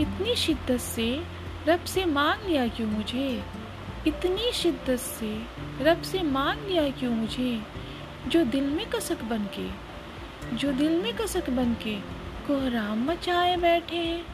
इतनी शिद्दत से रब से मांग लिया क्यों मुझे? इतनी शिद्दत से रब से मांग लिया क्यों मुझे? जो दिल में कसक बन के जो दिल में कसक बन के कोहराम मचाए बैठे हैं।